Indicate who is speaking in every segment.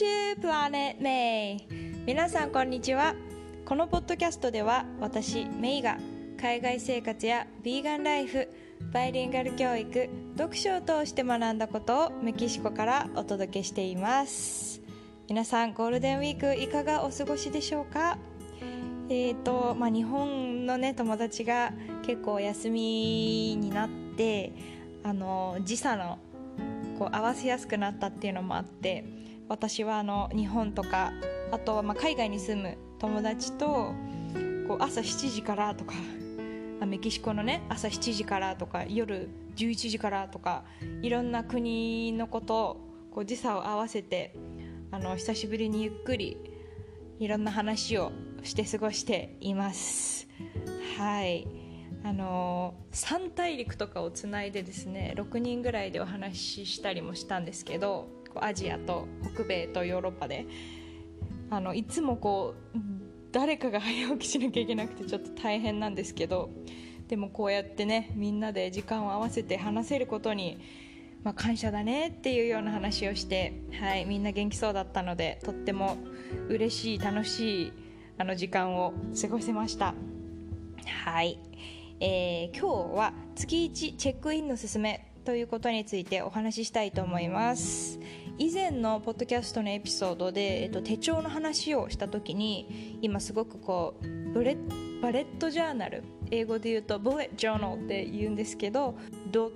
Speaker 1: to Planet May 皆さんこんにちは。このポッドキャストでは私メイが海外生活やビーガンライフバイリンガル教育読書を通して学んだことをメキシコからお届けしています。皆さんゴールデンウィークいかがお過ごしでしょうか？えーとまあ、日本の、ね、友達が結構休みになってあの時差のこう合わせやすくなったっていうのもあって私はあの日本とかあとはまあ海外に住む友達とこう朝7時からとかメキシコのね朝7時からとか夜11時からとかいろんな国のことをこう時差を合わせてあの久しぶりにゆっくりいろんな話をして過ごしています。はい。あの3大陸とかをつないでですね6人ぐらいでお話ししたりもしたんですけどアジアと北米とヨーロッパであのいつもこう誰かが早起きしなきゃいけなくてちょっと大変なんですけどでもこうやってねみんなで時間を合わせて話せることに、まあ、感謝だねっていうような話をして、はい、みんな元気そうだったのでとっても嬉しい楽しいあの時間を過ごせました。はい、えー、今日は月1チェックインのすすめ。ということについてお話ししたいと思います。以前のポッドキャストのエピソードで、えっと、手帳の話をした時に今すごくこうブレバレットジャーナル英語で言うとブレットジャーナルって言うんですけどドッ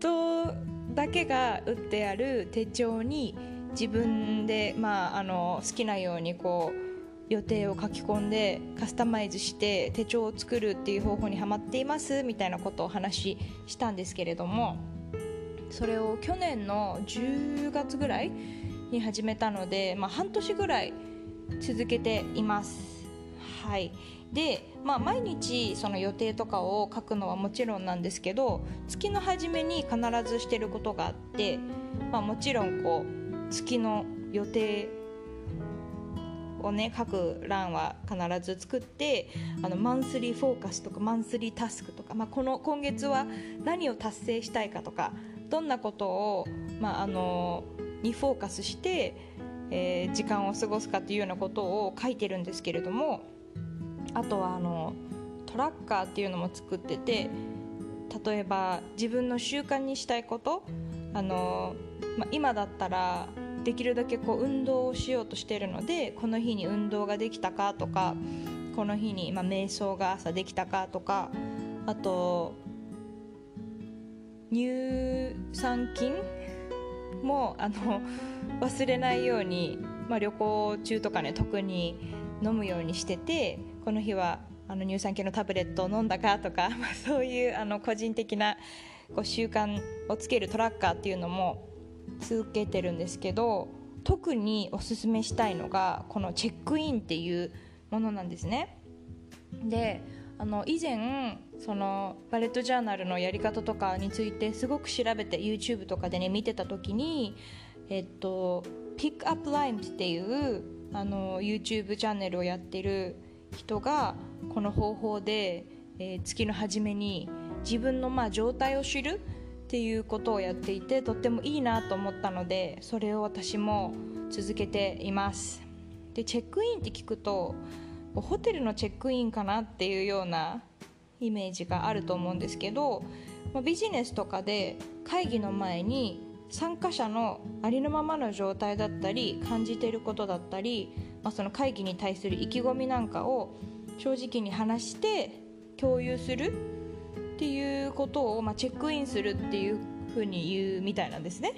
Speaker 1: トだけが打ってある手帳に自分で、まあ、あの好きなようにこう予定を書き込んでカスタマイズして手帳を作るっていう方法にはまっていますみたいなことをお話ししたんですけれどもそれを去年の10月ぐらいに始めたので、まあ、半年ぐらい続けています。はいでまあ、毎日その予定とかを書くのはもちろんなんですけど月の初めに必ずしてることがあって、まあ、もちろんこう月の予定をね書く欄は必ず作ってあのマンスリーフォーカスとかマンスリータスクとか、まあ、この今月は何を達成したいかとかどんなことを、まあ、あのにフォーカスして、えー、時間を過ごすかというようなことを書いてるんですけれどもあとはあのトラッカーっていうのも作ってて例えば自分の習慣にしたいことあの、まあ、今だったらできるだけこう運動をしようとしているのでこの日に運動ができたかとかこの日に、まあ、瞑想が朝できたかとかあと乳酸菌もあの忘れないように、まあ、旅行中とかね特に飲むようにしててこの日はあの乳酸菌のタブレットを飲んだかとか、まあ、そういうあの個人的なこう習慣をつけるトラッカーっていうのも続けてるんですけど特におすすめしたいのがこのチェックインっていうものなんですね。であの以前そのバレットジャーナルのやり方とかについてすごく調べて YouTube とかでね見てた時にえっとピックアップラインっていうあの YouTube チャンネルをやってる人がこの方法で、えー、月の初めに自分のまあ状態を知るっていうことをやっていてとってもいいなと思ったのでそれを私も続けています。でチェックインって聞くとホテルのチェックインかなっていうようなイメージがあると思うんですけどビジネスとかで会議の前に参加者のありのままの状態だったり感じていることだったり、まあ、その会議に対する意気込みなんかを正直に話して共有するっていうことを、まあ、チェックインするっていうふうに言うみたいなんですね。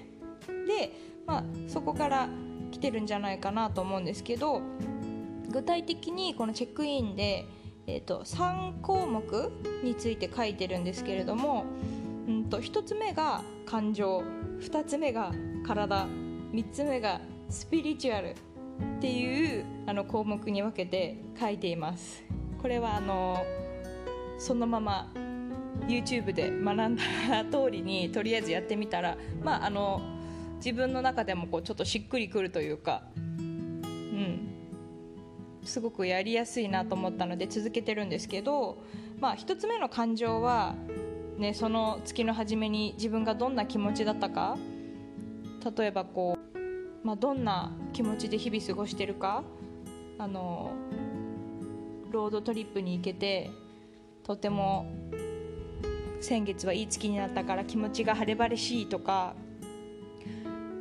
Speaker 1: で、まあ、そこから来てるんじゃないかなと思うんですけど具体的にこのチェックインで、えーと、3項目について書いてるんですけれども、うんと、1つ目が感情2つ目が体3つ目がスピリチュアルっていうあの項目に分けて書いています。これはあのそのまま YouTube で学んだ通りにとりあえずやってみたら、まあ、あの自分の中でもこうちょっとしっくりくるというか、うん、すごくやりやすいなと思ったので続けてるんですけど、まあ、1つ目の感情は、ね、その月の初めに自分がどんな気持ちだったか。例えばこうまあ、どんな気持ちで日々過ごしてるか。あのロードトリップに行けてとても先月はいい月になったから気持ちが晴れ晴れしいとか、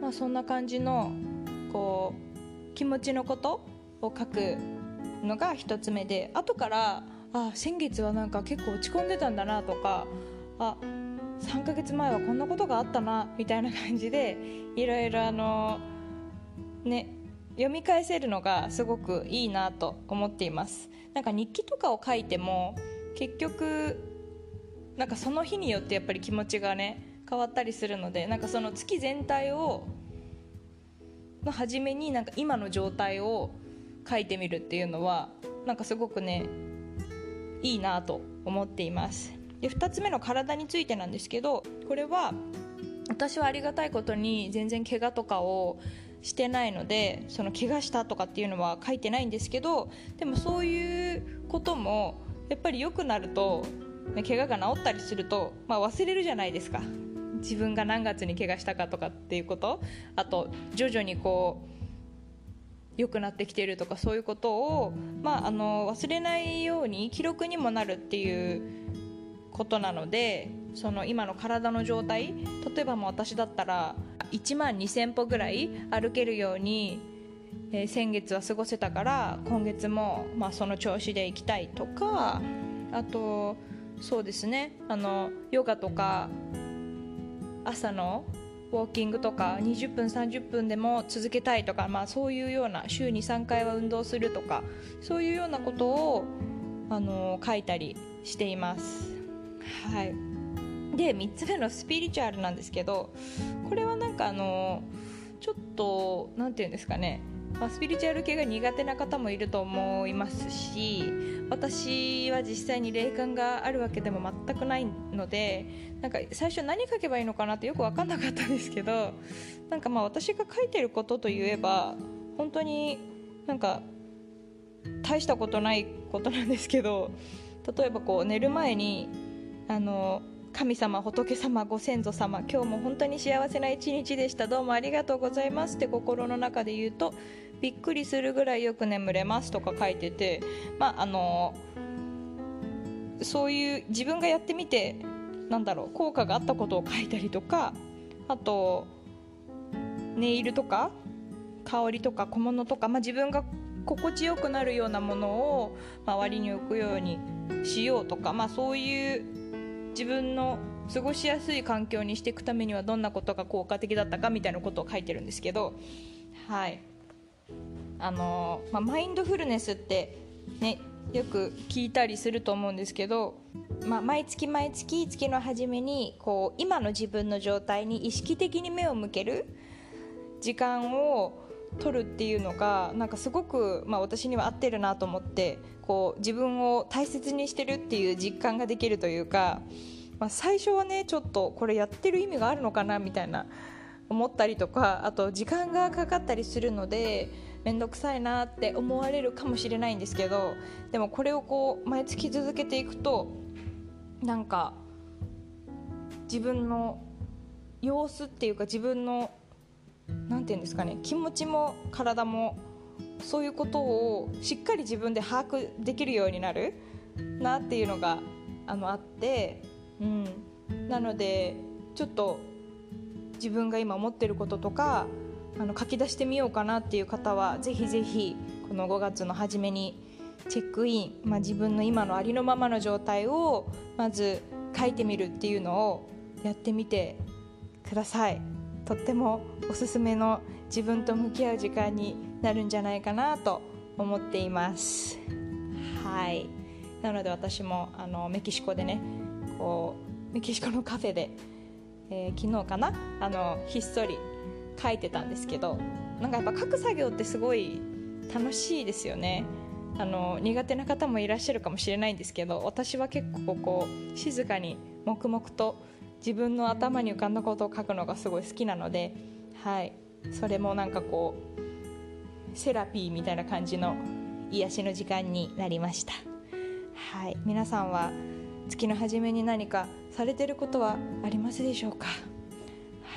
Speaker 1: まあ、そんな感じのこう気持ちのことを書くのが1つ目で後からあ先月はなんか結構落ち込んでたんだなとかあ3ヶ月前はこんなことがあったなみたいな感じでいろいろあのね読み返せるのがすごくいいなと思っています。なんか日記とかを書いても結局なんかその日によってやっぱり気持ちがね変わったりするのでなんかその月全体をの初めになんか今の状態を書いてみるっていうのはなんかすごくねいいなと思っています。で2つ目の体についてなんですけどこれは私はありがたいことに全然怪我とかをしてないのでその怪我したとかっていうのは書いてないんですけどでもそういうこともやっぱり良くなると怪我が治ったりすると、まあ、忘れるじゃないですか。自分が何月に怪我したかとかっていうこと。あと徐々にこう良くなってきてるとかそういうことを、まあ、あの忘れないように記録にもなるっていうことなのでその今の体の状態。例えばもう私だったら1万2000歩ぐらい歩けるように、えー、先月は過ごせたから今月も、まあ、その調子でいきたいとかあとそうですね。あのヨガとか朝のウォーキングとか20分30分でも続けたいとか、まあ、そういうような週に3回は運動するとかそういうようなことをあの書いたりしています。はい、で3つ目のスピリチュアルなんですけどこれはなんかあのちょっと何て言うんですかね。まあ、スピリチュアル系が苦手な方もいると思いますし私は実際に霊感があるわけでも全くないのでなんか最初何書けばいいのかなってよく分かんなかったんですけどなんかまあ私が書いてることといえば本当になんか大したことないことなんですけど例えばこう寝る前にあの神様仏様ご先祖様今日も本当に幸せな一日でした。どうもありがとうございますって心の中で言うとびっくりするぐらいよく眠れますとか書いててまああのそういう自分がやってみてなんだろう効果があったことを書いたりとかあとネイルとか香りとか小物とか、まあ、自分が心地よくなるようなものを周りに置くようにしようとか、まあ、そういう自分の過ごしやすい環境にしていくためにはどんなことが効果的だったかみたいなことを書いてるんですけどはい。あのまあ、マインドフルネスってねよく聞いたりすると思うんですけど、まあ、毎月毎月月の初めにこう今の自分の状態に意識的に目を向ける時間を取るっていうのがなんかすごく、まあ、私には合ってるなと思ってこう自分を大切にしてるっていう実感ができるというか、まあ、最初はねちょっとこれやってる意味があるのかなみたいな思ったりとかあと時間がかかったりするので面倒くさいなって思われるかもしれないんですけどでもこれをこう毎月続けていくとなんか自分の様子っていうか自分の何て言うんですかね気持ちも体もそういうことをしっかり自分で把握できるようになるなっていうのがあのあって、うん、なのでちょっと自分が今思ってることとかあの書き出してみようかなっていう方はぜひぜひこの5月の初めにチェックイン、まあ、自分の今のありのままの状態をまず書いてみるっていうのをやってみてください。とってもおすすめの自分と向き合う時間になるんじゃないかなと思っています。はい。なので私もあのメキシコでねこうメキシコのカフェで、えー、昨日かな？あのひっそり書いてたんですけどなんかやっぱ書く作業ってすごい楽しいですよね。あの苦手な方もいらっしゃるかもしれないんですけど私は結構こう静かに黙々と自分の頭に浮かんだことを書くのがすごい好きなので、はい、それもなんかこうセラピーみたいな感じの癒しの時間になりました、はい、皆さんは月の初めに何かされてることはありますでしょうか？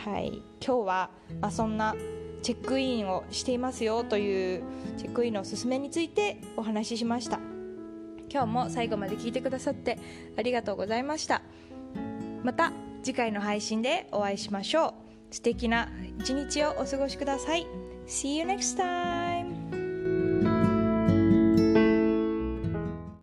Speaker 1: はい。今日は、まあ、そんなチェックインをしていますよというチェックインのおすすめについてお話ししました。今日も最後まで聞いてくださってありがとうございました。また次回の配信でお会いしましょう。素敵な一日をお過ごしください。See you next time!